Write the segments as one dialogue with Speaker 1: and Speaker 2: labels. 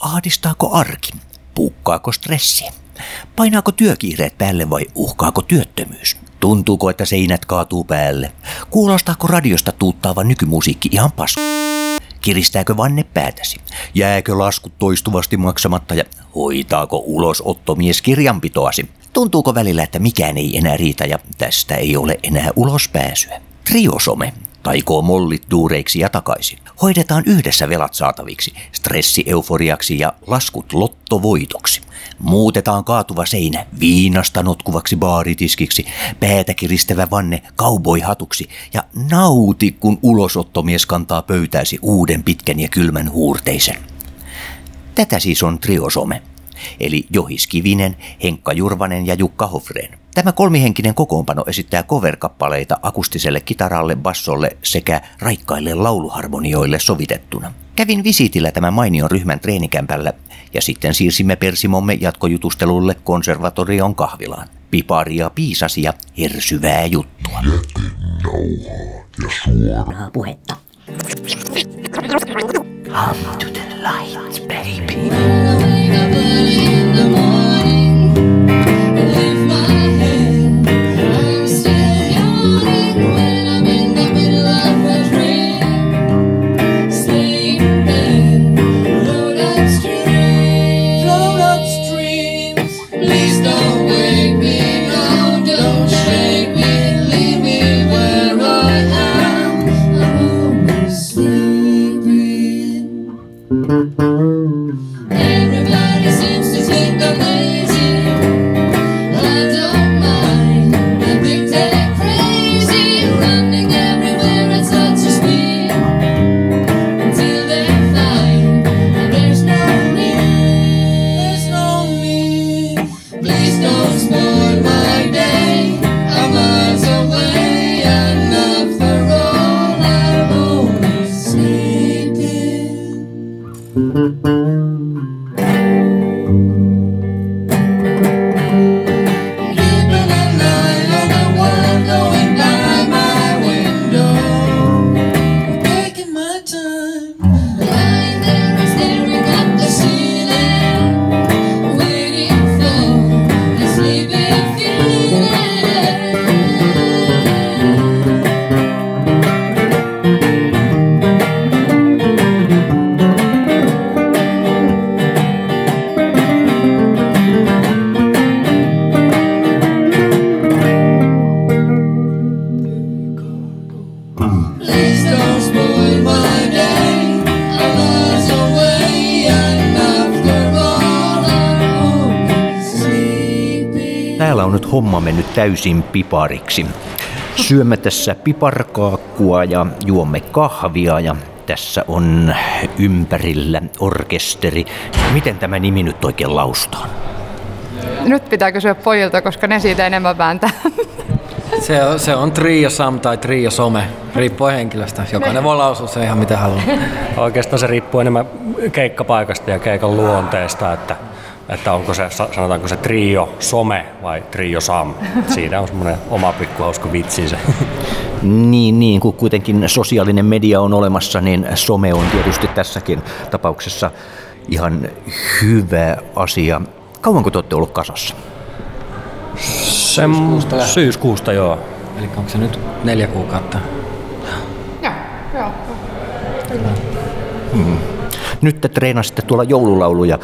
Speaker 1: Ahdistaako arki? Puukkaako stressi? Painaako työkiireet päälle vai uhkaako työttömyys? Tuntuuko, että seinät kaatuu päälle? Kuulostaako radiosta tuuttaava nykymusiikki ihan pas? Kiristääkö vanne päätäsi? Jääkö laskut toistuvasti maksamatta ja hoitaako ulosottomies kirjanpitoasi? Tuntuuko välillä, että mikään ei enää riitä ja tästä ei ole enää ulospääsyä? Triosome taikoo mollit duureiksi ja takaisin. Hoidetaan yhdessä velat saataviksi, stressi euforiaksi ja laskut lottovoitoksi. Muutetaan kaatuva seinä viinasta notkuvaksi baaritiskiksi, päätä kiristävä vanne kauboihatuksi ja nauti, kun ulosottomies kantaa pöytääsi uuden pitkän ja kylmän huurteisen. Tätä siis on triosome, eli Johis Kivinen, Henkka Jurvanen ja Jukka Hofreen. Tämä kolmihenkinen kokoonpano esittää cover-kappaleita akustiselle kitaralle, bassolle sekä raikkaille lauluharmonioille sovitettuna. Kävin visiitillä tämän mainion ryhmän treenikämpällä ja sitten siirsimme Persimomme jatkojutustelulle konservatorion kahvilaan. Piparia piisasi ja hersyvää juttua.
Speaker 2: Jätenauhaa ja suoraa
Speaker 3: puhetta.
Speaker 1: Come to the light, baby. Homma mennyt täysin pipariksi. Syömme tässä piparkaakkua ja juomme kahvia ja tässä on ympärillä orkesteri. Miten tämä nimi nyt oikein laustaan?
Speaker 4: Nyt pitää kysyä pojilta, koska ne siitä enemmän vääntää.
Speaker 5: Se on, se on trio sam tai trio some, riippuen henkilöstä. Jokainen voi lausua se ihan mitä haluaa.
Speaker 6: Oikeastaan se riippuu enemmän keikkapaikasta ja keikan luonteesta, että, että onko se, sanotaanko se trio some vai trio sam. Siinä on semmoinen oma pikku hauska vitsinsä.
Speaker 1: Niin, niin, kun kuitenkin sosiaalinen media on olemassa, niin some on tietysti tässäkin tapauksessa ihan hyvä asia. Kauanko te olette ollut kasassa?
Speaker 6: Sem,
Speaker 5: Syyskuusta
Speaker 6: syyskuusta joo.
Speaker 5: Eli onko se nyt neljä kuukautta?
Speaker 4: Joo, joo.
Speaker 1: Nyt te treenasitte tuolla joululauluja.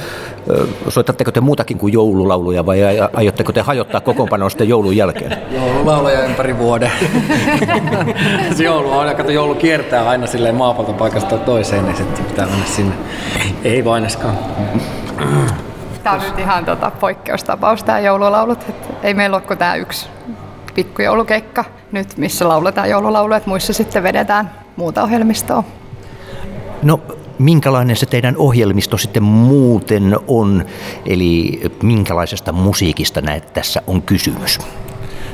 Speaker 1: Soitatteko te muutakin kuin joululauluja vai ai- aiotteko te hajottaa kokoonpanoa sitten joulun jälkeen?
Speaker 5: Joululauluja ympäri vuoden. se joulu on, kato joulu kiertää aina silleen maapallon paikasta toiseen, niin sitten pitää mennä sinne. Ei vaineskaan.
Speaker 4: Tämä on nyt ihan tota, poikkeustapaus, tämä joululaulut. Et ei meillä ole kuin tämä yksi pikkujoulukeikka nyt, missä lauletaan joululauluja, että muissa sitten vedetään muuta ohjelmistoa.
Speaker 1: No, minkälainen se teidän ohjelmisto sitten muuten on? Eli minkälaisesta musiikista näet tässä on kysymys?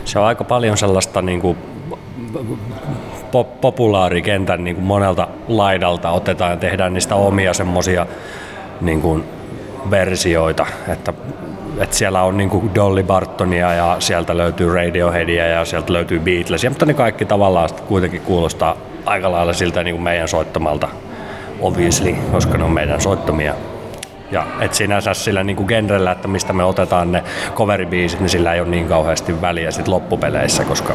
Speaker 6: Se on aika paljon sellaista niin kuin, pop- populaarikentän niin kuin monelta laidalta otetaan ja tehdään niistä omia semmosia niin kuin versioita, että, että siellä on niin kuin Dolly Bartonia ja sieltä löytyy Radioheadia ja sieltä löytyy Beatlesia, mutta ne kaikki tavallaan kuitenkin kuulostaa aika lailla siltä niin kuin meidän soittamalta obviously, koska ne on meidän soittamia Ja et sinänsä sillä niin kuin genrellä, että mistä me otetaan ne coveribiisit, niin sillä ei ole niin kauheasti väliä sit loppupeleissä, koska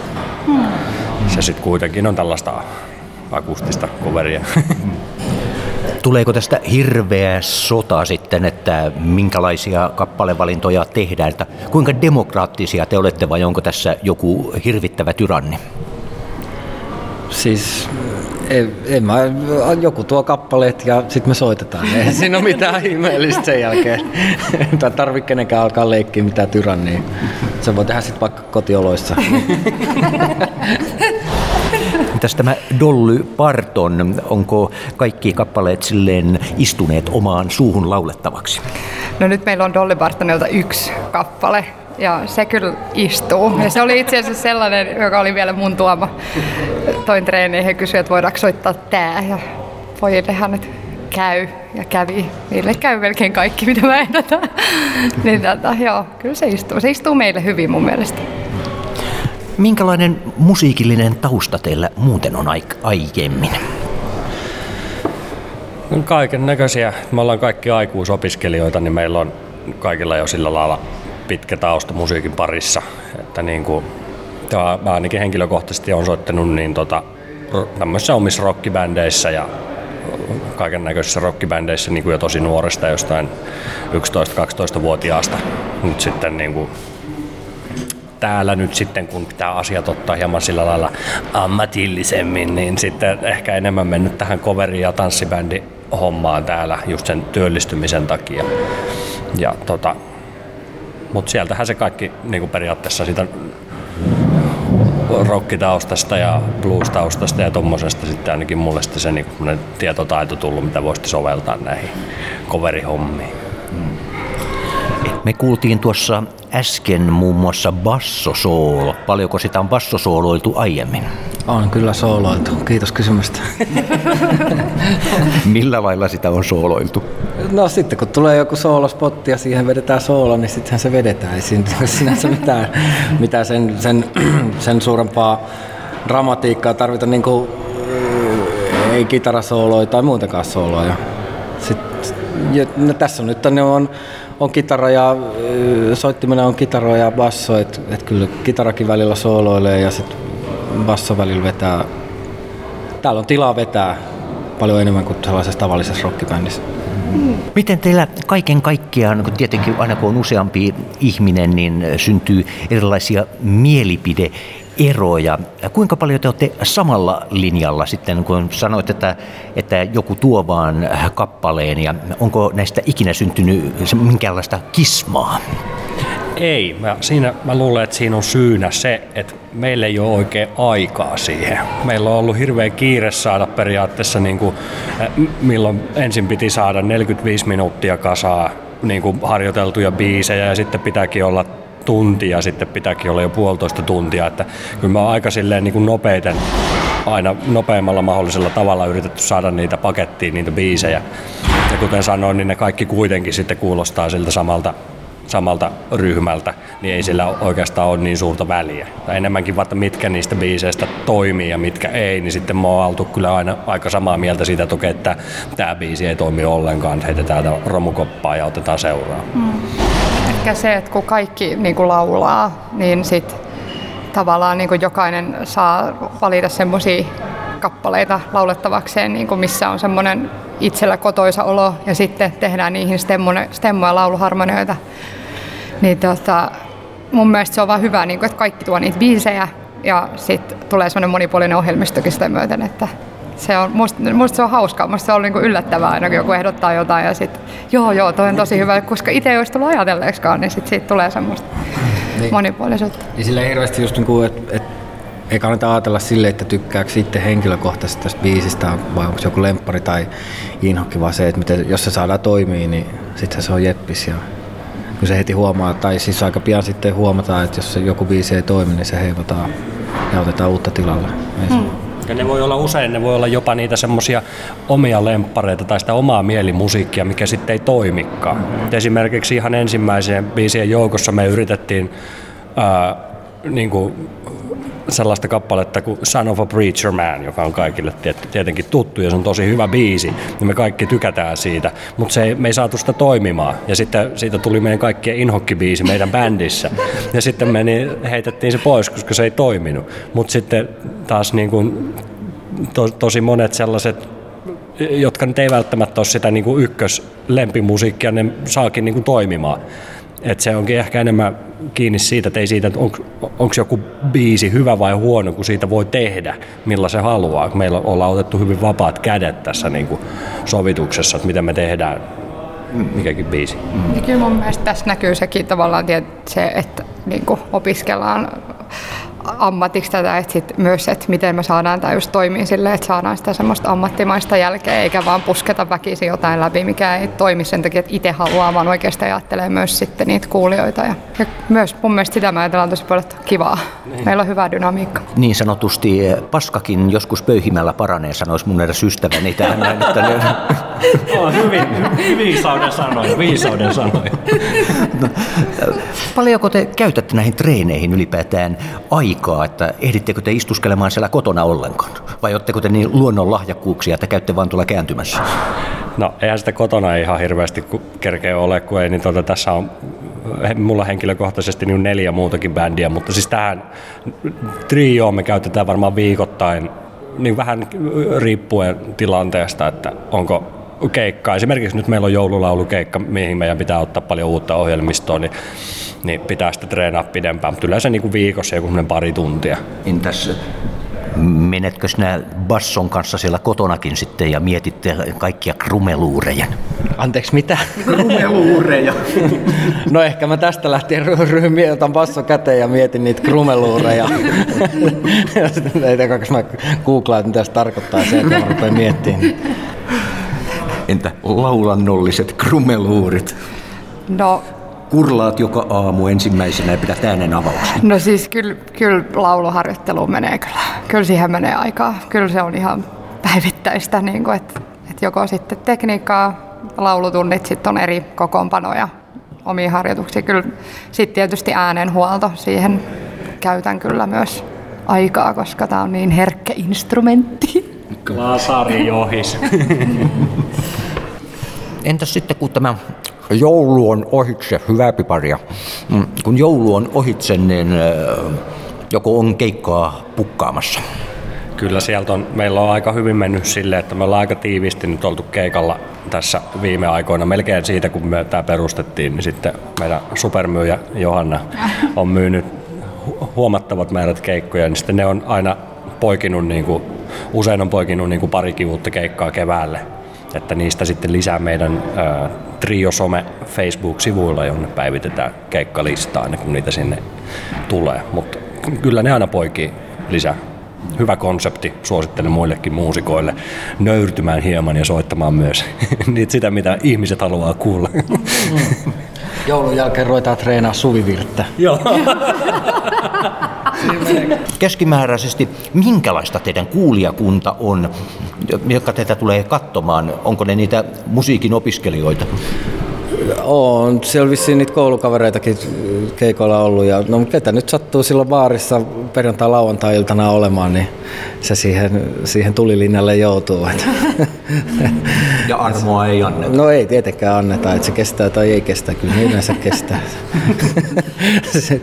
Speaker 6: se sitten kuitenkin on tällaista akustista coveria.
Speaker 1: Tuleeko tästä hirveä sota sitten, että minkälaisia kappalevalintoja tehdään, että kuinka demokraattisia te olette vai onko tässä joku hirvittävä tyranni?
Speaker 5: Siis en, en mä, joku tuo kappaleet ja sitten me soitetaan. Ei siinä ole mitään ihmeellistä sen jälkeen. Tai tarvitse kenenkään alkaa leikkiä mitään tyrannia. Se voi tehdä sitten vaikka kotioloissa.
Speaker 1: Mitäs tämä Dolly Parton, onko kaikki kappaleet silleen istuneet omaan suuhun laulettavaksi?
Speaker 4: No nyt meillä on Dolly Partonilta yksi kappale ja se kyllä istuu. Ja se oli itse asiassa sellainen, joka oli vielä mun tuoma. Toin treeneihin ja kysyi, että voidaanko soittaa tää. Ja pojillehan nyt käy ja kävi. Niille käy melkein kaikki, mitä mä ehdotan. niin tota, joo, kyllä se istuu. Se istuu meille hyvin mun mielestä.
Speaker 1: Minkälainen musiikillinen tausta teillä muuten on aik- aiemmin?
Speaker 6: Kaiken näköisiä. Me ollaan kaikki aikuisopiskelijoita, niin meillä on kaikilla jo sillä lailla pitkä tausta musiikin parissa. Että niin kuin, mä ainakin henkilökohtaisesti on soittanut niin tota, tämmöisissä omissa rockibändeissä ja kaiken näköisissä rockibändeissä niin kuin jo tosi nuoresta, jostain 11-12-vuotiaasta. Nyt sitten niin kuin, täällä nyt sitten, kun pitää asiat ottaa hieman sillä lailla ammatillisemmin, niin sitten ehkä enemmän mennyt tähän coveri- ja tanssibändi hommaan täällä just sen työllistymisen takia. Ja tota, mutta sieltähän se kaikki niin kuin periaatteessa siitä rockitaustasta ja blues-taustasta ja tuommoisesta sitten ainakin mulle sitten se niin tietotaito tullut, mitä voisi soveltaa näihin coverihommiin.
Speaker 1: Me kuultiin tuossa äsken muun muassa bassosoolo. Paljonko sitä on bassosooloiltu aiemmin?
Speaker 5: On kyllä sooloiltu. Kiitos kysymästä.
Speaker 1: Millä lailla sitä on sooloiltu?
Speaker 5: No sitten kun tulee joku soolospotti ja siihen vedetään soolo, niin sittenhän se vedetään. Ei siinä sinänsä mitään, mitään sen, sen, sen suurempaa dramatiikkaa tarvita niin kuin, ei kitarasooloja tai muutenkaan sooloja. Sitten, ja, no tässä on nyt ne on, on kitara ja soittimena on kitara ja basso, että et kyllä kitarakin välillä sooloilee ja sitten basso välillä vetää. Täällä on tilaa vetää paljon enemmän kuin sellaisessa tavallisessa rockibändissä.
Speaker 1: Miten teillä kaiken kaikkiaan, kun tietenkin aina kun on useampi ihminen, niin syntyy erilaisia mielipideeroja. Kuinka paljon te olette samalla linjalla sitten, kun sanoit, että, että joku tuo vaan kappaleen, ja onko näistä ikinä syntynyt minkäänlaista kismaa?
Speaker 6: Ei, mä, siinä, mä luulen, että siinä on syynä se, että meillä ei ole oikein aikaa siihen. Meillä on ollut hirveä kiire saada periaatteessa, niin kuin, milloin ensin piti saada 45 minuuttia kasaa niin kuin harjoiteltuja biisejä ja sitten pitääkin olla tunti ja sitten pitääkin olla jo puolitoista tuntia. Että kyllä mä oon aika silleen niin kuin nopeiten aina nopeimmalla mahdollisella tavalla yritetty saada niitä pakettiin, niitä biisejä. Ja kuten sanoin, niin ne kaikki kuitenkin sitten kuulostaa siltä samalta samalta ryhmältä, niin ei sillä oikeastaan ole niin suurta väliä. Tai enemmänkin vaikka mitkä niistä biiseistä toimii ja mitkä ei, niin sitten mä oon oltu kyllä aina aika samaa mieltä siitä, että okei, että tämä biisi ei toimi ollenkaan, heitetään tää romukoppaa ja otetaan seuraa.
Speaker 4: Ehkä se, että kun kaikki niin kuin laulaa, niin sit tavallaan niin kuin jokainen saa valita semmoisia kappaleita laulettavakseen, niin kuin missä on semmoinen itsellä kotoisa olo ja sitten tehdään niihin stemmoja ja lauluharmonioita. Niin tota, mun mielestä se on vaan hyvä, niin kuin, että kaikki tuo niitä biisejä ja sitten tulee semmoinen monipuolinen ohjelmistokin sitä myöten, että se on, musta, musta se on hauskaa, musta se on niinku yllättävää aina, kun joku ehdottaa jotain ja sitten joo joo, toi on tosi hyvä, koska itse ei olisi tullut ajatelleeksikaan, niin sitten siitä tulee semmoista
Speaker 5: Niin.
Speaker 4: monipuolisuutta.
Speaker 5: Ja sillä ei hirveästi just niinku, että et, ei kannata ajatella silleen, että tykkääkö itse henkilökohtaisesti tästä biisistä vai onko se joku lemppari tai inhokki, vaan se, että miten, jos se saadaan toimii, niin sitten se on jeppis. Ja kun se heti huomaa, tai siis aika pian sitten huomataan, että jos se joku biisi ei toimi, niin se heivataan ja otetaan uutta tilalle. Se-
Speaker 6: Ja ne voi olla usein, ne voi olla jopa niitä semmoisia omia lemppareita tai sitä omaa mielimusiikkia, mikä sitten ei toimikaan. Et Esimerkiksi ihan ensimmäiseen biisien joukossa me yritettiin ää, niin kuin sellaista kappaletta kuin Son of a Preacher Man, joka on kaikille tiet- tietenkin tuttu ja se on tosi hyvä biisi, niin me kaikki tykätään siitä, mutta se ei, me ei saatu sitä toimimaan. Ja sitten siitä tuli meidän kaikkien inhokkibiisi meidän bändissä. Ja sitten me niin heitettiin se pois, koska se ei toiminut. Mutta sitten taas niin kuin to, tosi monet sellaiset jotka nyt ei välttämättä ole sitä niin kuin ykköslempimusiikkia, ne saakin niin kuin toimimaan. Et se onkin ehkä enemmän kiinni siitä, että ei siitä, että onko joku biisi hyvä vai huono, kun siitä voi tehdä, millä se haluaa. Meillä ollaan otettu hyvin vapaat kädet tässä niin kuin sovituksessa, että miten me tehdään mikäkin biisi.
Speaker 4: Ja kyllä mun mielestä tässä näkyy sekin tavallaan tiet- se, että niin kuin opiskellaan ammatiksi tätä, että sit myös, että miten me saadaan tämä just toimia silleen, että saadaan sitä semmoista ammattimaista jälkeä, eikä vaan pusketa väkisin jotain läpi, mikä ei toimi sen takia, että itse haluaa, vaan oikeasti ajattelee myös sitten niitä kuulijoita. Ja, ja myös mun mielestä sitä mä ajatellaan tosi paljon, että kivaa. Meillä on hyvä dynamiikka.
Speaker 1: Niin sanotusti eh, paskakin joskus pöyhimällä paranee, sanoisi mun eräs ystäväni tähän näin, että ne,
Speaker 6: Oh, hyvin, viisauden sanoja, viisauden sanoja.
Speaker 1: Paljonko te käytätte näihin treeneihin ylipäätään aikaa, että ehdittekö te istuskelemaan siellä kotona ollenkaan? Vai oletteko te niin luonnon lahjakkuuksia, että käytte vaan tuolla kääntymässä?
Speaker 6: No eihän sitä kotona ihan hirveästi kerkeä ole, kun ei, niin tuota, tässä on mulla henkilökohtaisesti niin neljä muutakin bändiä, mutta siis tähän trioon me käytetään varmaan viikoittain, niin vähän riippuen tilanteesta, että onko keikka. Esimerkiksi nyt meillä on joululaulukeikka, mihin meidän pitää ottaa paljon uutta ohjelmistoa, niin, niin pitää sitä treenaa pidempään, mutta yleensä niin kuin viikossa joku pari tuntia.
Speaker 1: Entäs menetkö sinä basson kanssa siellä kotonakin sitten ja mietitte kaikkia krumeluureja?
Speaker 5: Anteeksi, mitä?
Speaker 1: Krumeluureja.
Speaker 5: No ehkä mä tästä lähtien ry- ryhmiin, otan basso käteen ja mietin niitä krumeluureja. Ja sitten ei tiedä, mä googlaan, mitä se tarkoittaa se, että mä rupean miettimään.
Speaker 1: Entä laulannolliset krumeluurit?
Speaker 4: No,
Speaker 1: Kurlaat joka aamu ensimmäisenä ja pidät äänen avauksen.
Speaker 4: no siis kyllä, kyllä lauluharjoitteluun menee kyllä. Kyllä siihen menee aikaa. Kyllä se on ihan päivittäistä, niin kuin, että, että joko sitten tekniikkaa, laulutunnit, sitten on eri kokoonpanoja, omia harjoituksia. Kyllä sitten tietysti äänenhuolto, siihen käytän kyllä myös aikaa, koska tämä on niin herkkä instrumentti.
Speaker 6: Lasari johis.
Speaker 1: Entäs sitten kun tämä joulu on ohitse, hyvää piparia, Mm, kun joulu on ohitse, niin joko on keikkaa pukkaamassa?
Speaker 6: Kyllä sieltä on, meillä on aika hyvin mennyt silleen, että me ollaan aika tiivisti nyt oltu keikalla tässä viime aikoina. Melkein siitä, kun me tämä perustettiin, niin sitten meidän supermyyjä Johanna on myynyt hu- huomattavat määrät keikkoja, niin sitten ne on aina poikinut, niin kuin, usein on poikinut niin kuin parikin uutta keikkaa keväälle. Että niistä sitten lisää meidän ää, Trio Some Facebook-sivuilla, jonne päivitetään keikkalistaa aina kun niitä sinne tulee. Mutta kyllä ne aina poikii lisää. Hyvä konsepti, suosittelen muillekin muusikoille nöyrtymään hieman ja soittamaan myös niitä sitä, mitä ihmiset haluaa kuulla.
Speaker 5: Joulun jälkeen ruvetaan treenaa suvivirttä.
Speaker 6: Joo.
Speaker 1: Keskimääräisesti minkälaista teidän kuulijakunta on, jotka teitä tulee katsomaan? Onko ne niitä musiikin opiskelijoita?
Speaker 5: On, siellä on vissiin niitä koulukavereitakin keikoilla ollut. Ja, no ketä nyt sattuu silloin baarissa perjantai lauantai iltana olemaan, niin se siihen, siihen tulilinjalle joutuu. Et.
Speaker 1: Ja armoa ei anneta.
Speaker 5: No ei tietenkään anneta, että se kestää tai ei kestä, kyllä yleensä kestää. Se-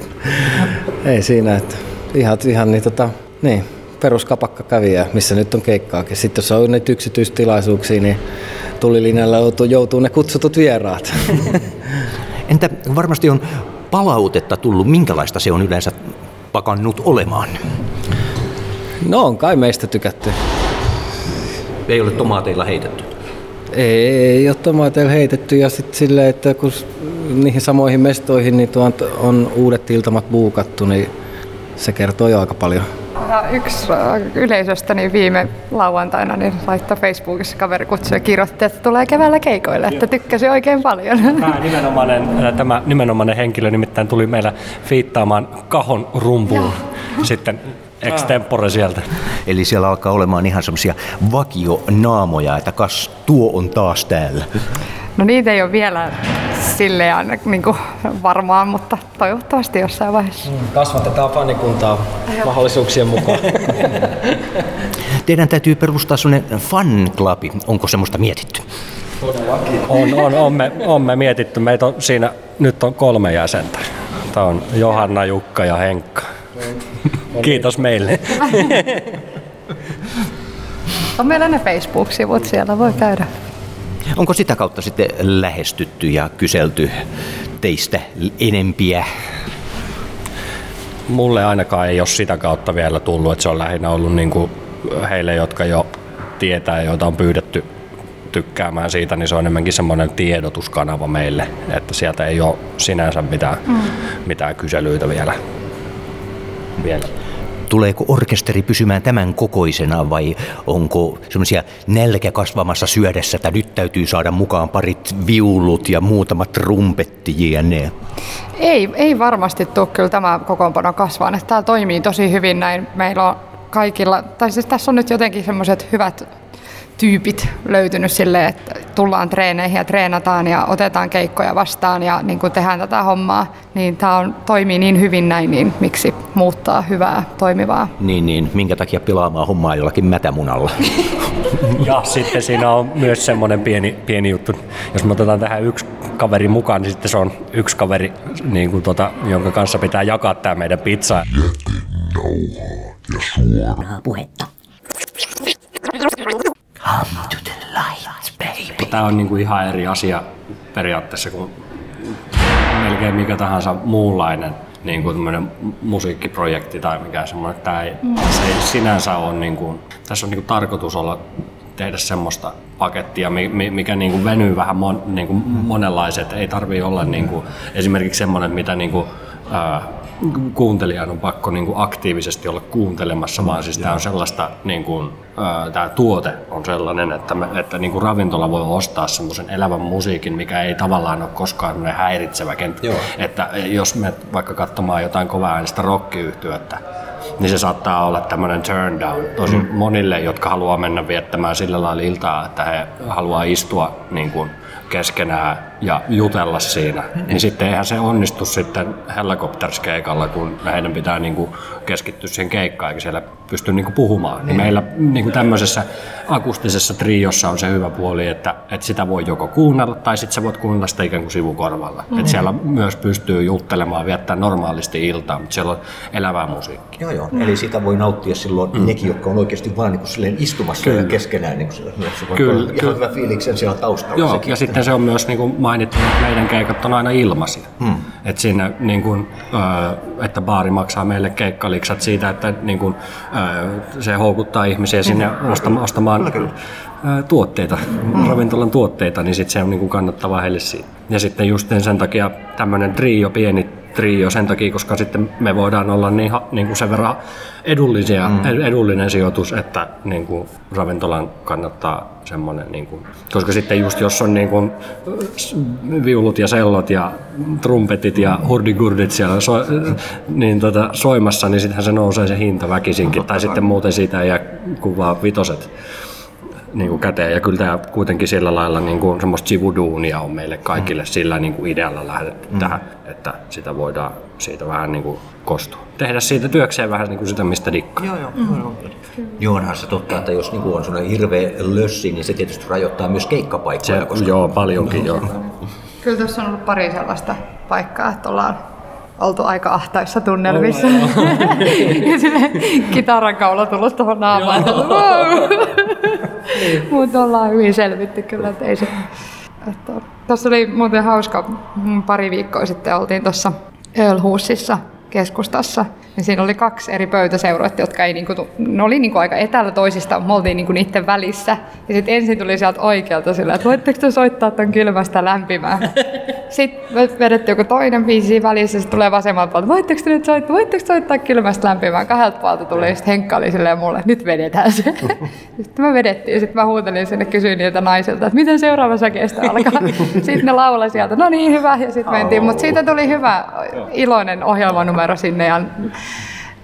Speaker 5: ei siinä, että ihan, ihan niin, tota, niin, peruskapakka kävijä, missä nyt on keikkaakin. Sitten jos on näitä yksityistilaisuuksia, niin tulilinjalla joutuu, joutuu ne kutsutut vieraat.
Speaker 1: Entä varmasti on palautetta tullut, minkälaista se on yleensä pakannut olemaan?
Speaker 5: No on kai meistä tykätty.
Speaker 1: Ei ole tomaateilla heitetty.
Speaker 5: Ei, ei ole tomaateilla heitetty ja sitten silleen, että kun niihin samoihin mestoihin niin on uudet iltamat buukattu, niin se kertoo jo aika paljon.
Speaker 4: Ja yksi äh, yleisöstä niin viime lauantaina niin laittoi Facebookissa kaveri kutsui ja kirjoitti, että tulee keväällä keikoille, että tykkäsi oikein paljon.
Speaker 6: Tämä nimenomainen, ää, tämä nimenomainen henkilö nimittäin tuli meillä fiittaamaan kahon rumpuun sitten extempore sieltä.
Speaker 1: Eli siellä alkaa olemaan ihan semmoisia vakionaamoja, että kas tuo on taas täällä.
Speaker 4: No niitä ei ole vielä silleen aina niin kuin varmaan, mutta toivottavasti jossain vaiheessa.
Speaker 5: Kasvatetaan fanikuntaa mahdollisuuksien mukaan.
Speaker 1: Teidän täytyy perustaa sellainen fan clubi. Onko semmoista mietitty?
Speaker 6: On, on, on, me, on me mietitty. Meitä on siinä nyt on kolme jäsentä. Tämä on Johanna, Jukka ja Henkka. Kiitos meille.
Speaker 4: On meillä ne Facebook-sivut, siellä voi käydä.
Speaker 1: Onko sitä kautta sitten lähestytty ja kyselty teistä enempiä?
Speaker 6: Mulle ainakaan ei ole sitä kautta vielä tullut, että se on lähinnä ollut niin kuin heille, jotka jo tietää, joita on pyydetty tykkäämään siitä, niin se on enemmänkin semmoinen tiedotuskanava meille, että sieltä ei ole sinänsä mitään, mm. mitään kyselyitä vielä. vielä.
Speaker 1: Tuleeko orkesteri pysymään tämän kokoisena vai onko semmoisia nälkä kasvamassa syödessä, että nyt täytyy saada mukaan parit viulut ja muutamat trumpetti jne?
Speaker 4: Ei, ei varmasti tule kyllä tämä kokoonpano kasvaa. Tämä toimii tosi hyvin näin. Meillä on kaikilla, tai siis tässä on nyt jotenkin semmoiset hyvät tyypit löytynyt sille, että tullaan treeneihin ja treenataan ja otetaan keikkoja vastaan ja niin kuin tehdään tätä hommaa, niin tämä on, toimii niin hyvin näin, niin miksi muuttaa hyvää, toimivaa.
Speaker 1: Niin, niin, minkä takia pilaamaan hommaa jollakin mätämunalla?
Speaker 6: Ja sitten siinä on myös semmoinen pieni, pieni juttu, jos me otetaan tähän yksi kaveri mukaan, niin sitten se on yksi kaveri, niin kuin tota, jonka kanssa pitää jakaa tämä meidän pizza.
Speaker 2: Nauhaa ja suoraa.
Speaker 1: Puhetta. Come to the light, baby.
Speaker 6: Tämä on niin kuin ihan eri asia periaatteessa kuin melkein mikä tahansa muunlainen niin kuin musiikkiprojekti tai mikä semmoinen. Tämä ei, se ei sinänsä ole, niin kuin, tässä on niin kuin tarkoitus olla tehdä semmoista pakettia, mi- mi- mikä niin kuin venyy vähän mon, niin kuin monenlaiset. Ei tarvii olla niin kuin, esimerkiksi semmoinen, mitä niin kuin, ää, kuuntelijan on pakko niin kuin aktiivisesti olla kuuntelemassa, vaan siis tämä on sellaista, niin kuin, ää, tämä tuote on sellainen, että, me, että niin kuin ravintola voi ostaa semmoisen elävän musiikin, mikä ei tavallaan ole koskaan häiritsevä kenttä. Että jos me vaikka katsomaan jotain kovaa äänistä rockiyhtyötä, niin se saattaa olla tämmöinen turn down tosi mm. monille, jotka haluaa mennä viettämään sillä lailla iltaa, että he haluaa istua niin kuin keskenään ja jutella siinä. Niin sitten eihän se onnistu sitten helikopterskeikalla, kun heidän pitää niin kuin keskittyä siihen keikkaan, eikä siellä pysty niin kuin puhumaan. Niin meillä niin kuin tämmöisessä akustisessa triossa on se hyvä puoli, että, että sitä voi joko kuunnella tai sitten sä voit kuunnella sitä ikään kuin sivukorvalla. Mm. Että siellä myös pystyy juttelemaan, viettää normaalisti iltaa, mutta siellä on elävää musiikkia.
Speaker 1: Joo, joo. Eli sitä voi nauttia silloin mm. nekin, jotka on oikeasti vaan niin kuin istumassa
Speaker 6: Kyllä.
Speaker 1: keskenään. Niin kuin se, se voi
Speaker 6: Kyllä,
Speaker 1: olla ihan
Speaker 6: kyllä.
Speaker 1: hyvä fiiliksen siellä taustalla.
Speaker 6: Joo,
Speaker 1: sekin.
Speaker 6: ja sitten se on myös niin kuin mainittu, että meidän keikat on aina ilmaisia. Hmm. Että siinä, niin kuin, ö, että baari maksaa meille keikkaliksat siitä, että niin kuin, ö, se houkuttaa ihmisiä sinne ostamaan, ostamaan ö, tuotteita, ravintolan tuotteita, niin sitten se on niin kuin kannattavaa heille siitä. Ja sitten just sen takia tämmöinen trio, pieni trio sen takia, koska sitten me voidaan olla niin, niin kuin sen verran edullisia, mm. edullinen sijoitus, että niin kuin ravintolan kannattaa semmoinen, niin kuin, koska sitten just jos on niin kuin, viulut ja sellot ja trumpetit ja hurdigurdit siellä so, niin tota, soimassa, niin sittenhän se nousee se hinta väkisinkin, tai sitten muuten siitä ei jää kuin vaan vitoset niin kuin käteen. Ja kyllä tämä kuitenkin sillä lailla niin kuin semmoista sivuduunia on meille kaikille mm. sillä niin kuin idealla lähdetty mm. tähän, että sitä voidaan siitä vähän niin kuin kostua. Tehdä siitä työkseen vähän niin kuin sitä, mistä dikkaa.
Speaker 1: Joo, joo. Mm. Joo, onhan se totta, että jos niinku on sellainen hirveä lössi, niin se tietysti rajoittaa myös keikkapaikkoja.
Speaker 6: Se,
Speaker 1: koska...
Speaker 6: Joo, paljonkin joo.
Speaker 4: Kyllä tässä on ollut pari sellaista paikkaa, että ollaan oltu aika ahtaissa tunnelmissa. ja sille kitaran kaula tullut tuohon naamaan. Wow. Mutta ollaan hyvin selvitty kyllä, että ei se... Että, tässä oli muuten hauska, pari viikkoa sitten oltiin tuossa Ölhuusissa keskustassa, niin siinä oli kaksi eri pöytäseuroetta, jotka ei niinku, ne oli niinku aika etäällä toisista, me oltiin niinku niiden välissä. Ja sitten ensin tuli sieltä oikealta sillä, että voitteko te soittaa ton kylmästä lämpimään. Sitten me vedettiin joku toinen biisi välissä, sitten tulee vasemmalta puolelta, voitteko te nyt soittaa, voitteko soittaa kylmästä lämpimään. Kahdelta puolelta tuli, sitten Henkka oli silleen mulle, nyt vedetään se. sitten me vedettiin, sitten mä huutelin sinne, kysyin niiltä naisilta, että miten seuraava säkeestä alkaa. sitten ne laulaa sieltä, no niin hyvä, ja sitten mentiin. Mutta siitä tuli hyvä, iloinen ohjelmanumero sinne, ja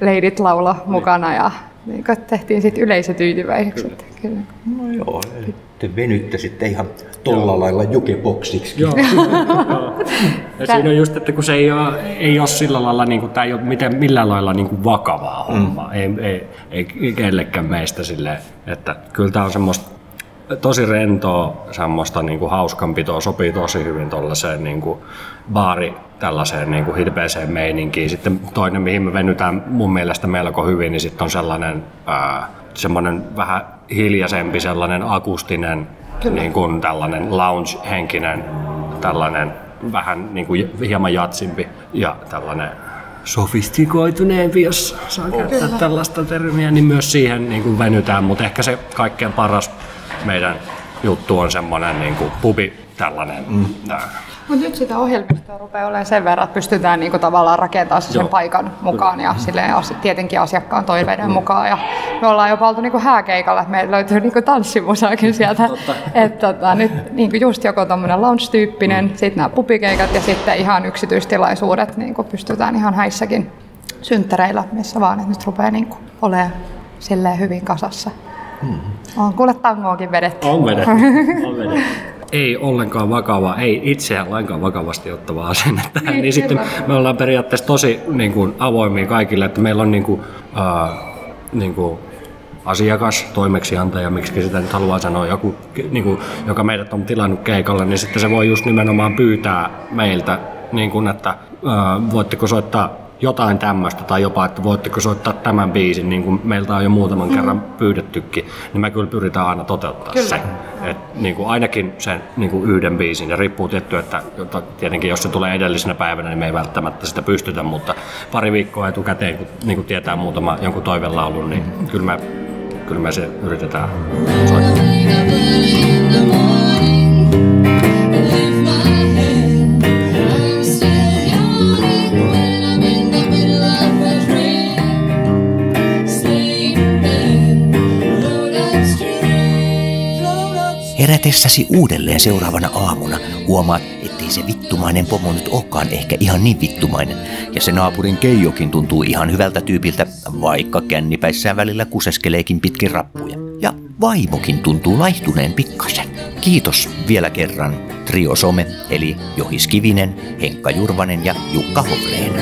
Speaker 4: leidit laulo mukana, ja niin tehtiin sitten yleisö tyytyväiseksi. Että kyllä.
Speaker 1: No joo, eli Te venytte sitten ihan tolla lailla jukeboksiksi.
Speaker 6: Joo. Joo. ja siinä on just, että kun se ei ole, ei ole sillä lailla, niin kuin, tämä ei ole miten, millään lailla niin kuin vakavaa hommaa. Mm. Ei, ei, ei kellekään meistä silleen, että kyllä tämä on semmoista tosi rentoa, semmoista niin kuin hauskanpitoa, sopii tosi hyvin tuollaiseen niin kuin baari tällaiseen niin kuin hilpeeseen meininkiin. Sitten toinen, mihin me venytään mun mielestä melko hyvin, niin sitten on sellainen ää, semmoinen vähän hiljaisempi, sellainen akustinen, niin kuin tällainen lounge-henkinen, tällainen vähän niin kuin hieman jatsimpi ja tällainen sofistikoituneempi, jos saa käyttää tällaista termiä, niin myös siihen niin kuin venytään, mutta ehkä se kaikkein paras meidän juttu on semmoinen niin kuin pubi tällainen. Mm.
Speaker 4: Mutta nyt sitä ohjelmistoa rupeaa olemaan sen verran, että pystytään niinku tavallaan rakentamaan se sen
Speaker 6: Joo.
Speaker 4: paikan mukaan ja silleen, asi- tietenkin asiakkaan toiveiden mukaan. Ja me ollaan jopa oltu niinku hääkeikalla, että meillä löytyy niinku tanssimusaakin sieltä. Että tota, nyt niinku just joko tämmöinen lounge-tyyppinen, mm. sitten nämä pubikeikat ja sitten ihan yksityistilaisuudet niinku pystytään ihan häissäkin synttäreillä, missä vaan, että nyt rupeaa niinku olemaan silleen hyvin kasassa. Mm. On kuule tangoakin vedetty.
Speaker 6: On vedetty. On vedetty. Ei ollenkaan vakava, ei itseään lainkaan vakavasti ottava asenne tähän. Niin, niin sitten me ollaan periaatteessa tosi niin kuin, avoimia kaikille, että meillä on niin kuin, äh, niin kuin, asiakas, toimeksiantaja, miksi sitä nyt haluaa sanoa, joku, niin kuin, joka meidät on tilannut keikalle, niin sitten se voi just nimenomaan pyytää meiltä, niin kuin, että äh, voitteko soittaa jotain tämmöistä tai jopa, että voitteko soittaa tämän biisin, niin kuin meiltä on jo muutaman mm. kerran pyydettykin, niin me kyllä pyritään aina toteuttaa kyllä. sen. Et, niin kuin ainakin sen niin kuin yhden biisin, ja riippuu tietty, että tietenkin jos se tulee edellisenä päivänä, niin me ei välttämättä sitä pystytä, mutta pari viikkoa etukäteen, kun niin kuin tietää muutama jonkun toivelaulun, niin kyllä me, kyllä me se yritetään soittaa.
Speaker 1: Herätessäsi uudelleen seuraavana aamuna huomaat, ettei se vittumainen pomo nyt olekaan ehkä ihan niin vittumainen. Ja se naapurin Keijokin tuntuu ihan hyvältä tyypiltä, vaikka kännipäissään välillä kuseskeleekin pitkin rappuja. Ja vaimokin tuntuu laihtuneen pikkasen. Kiitos vielä kerran Trio Some, eli Johis Kivinen, Henkka Jurvanen ja Jukka Hovleen.